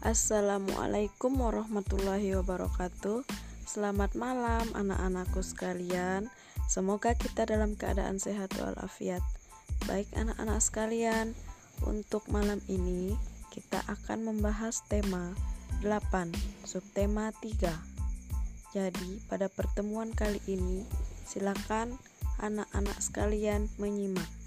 Assalamualaikum warahmatullahi wabarakatuh. Selamat malam anak-anakku sekalian. Semoga kita dalam keadaan sehat walafiat. Baik anak-anak sekalian, untuk malam ini kita akan membahas tema 8, subtema 3. Jadi, pada pertemuan kali ini silakan anak-anak sekalian menyimak.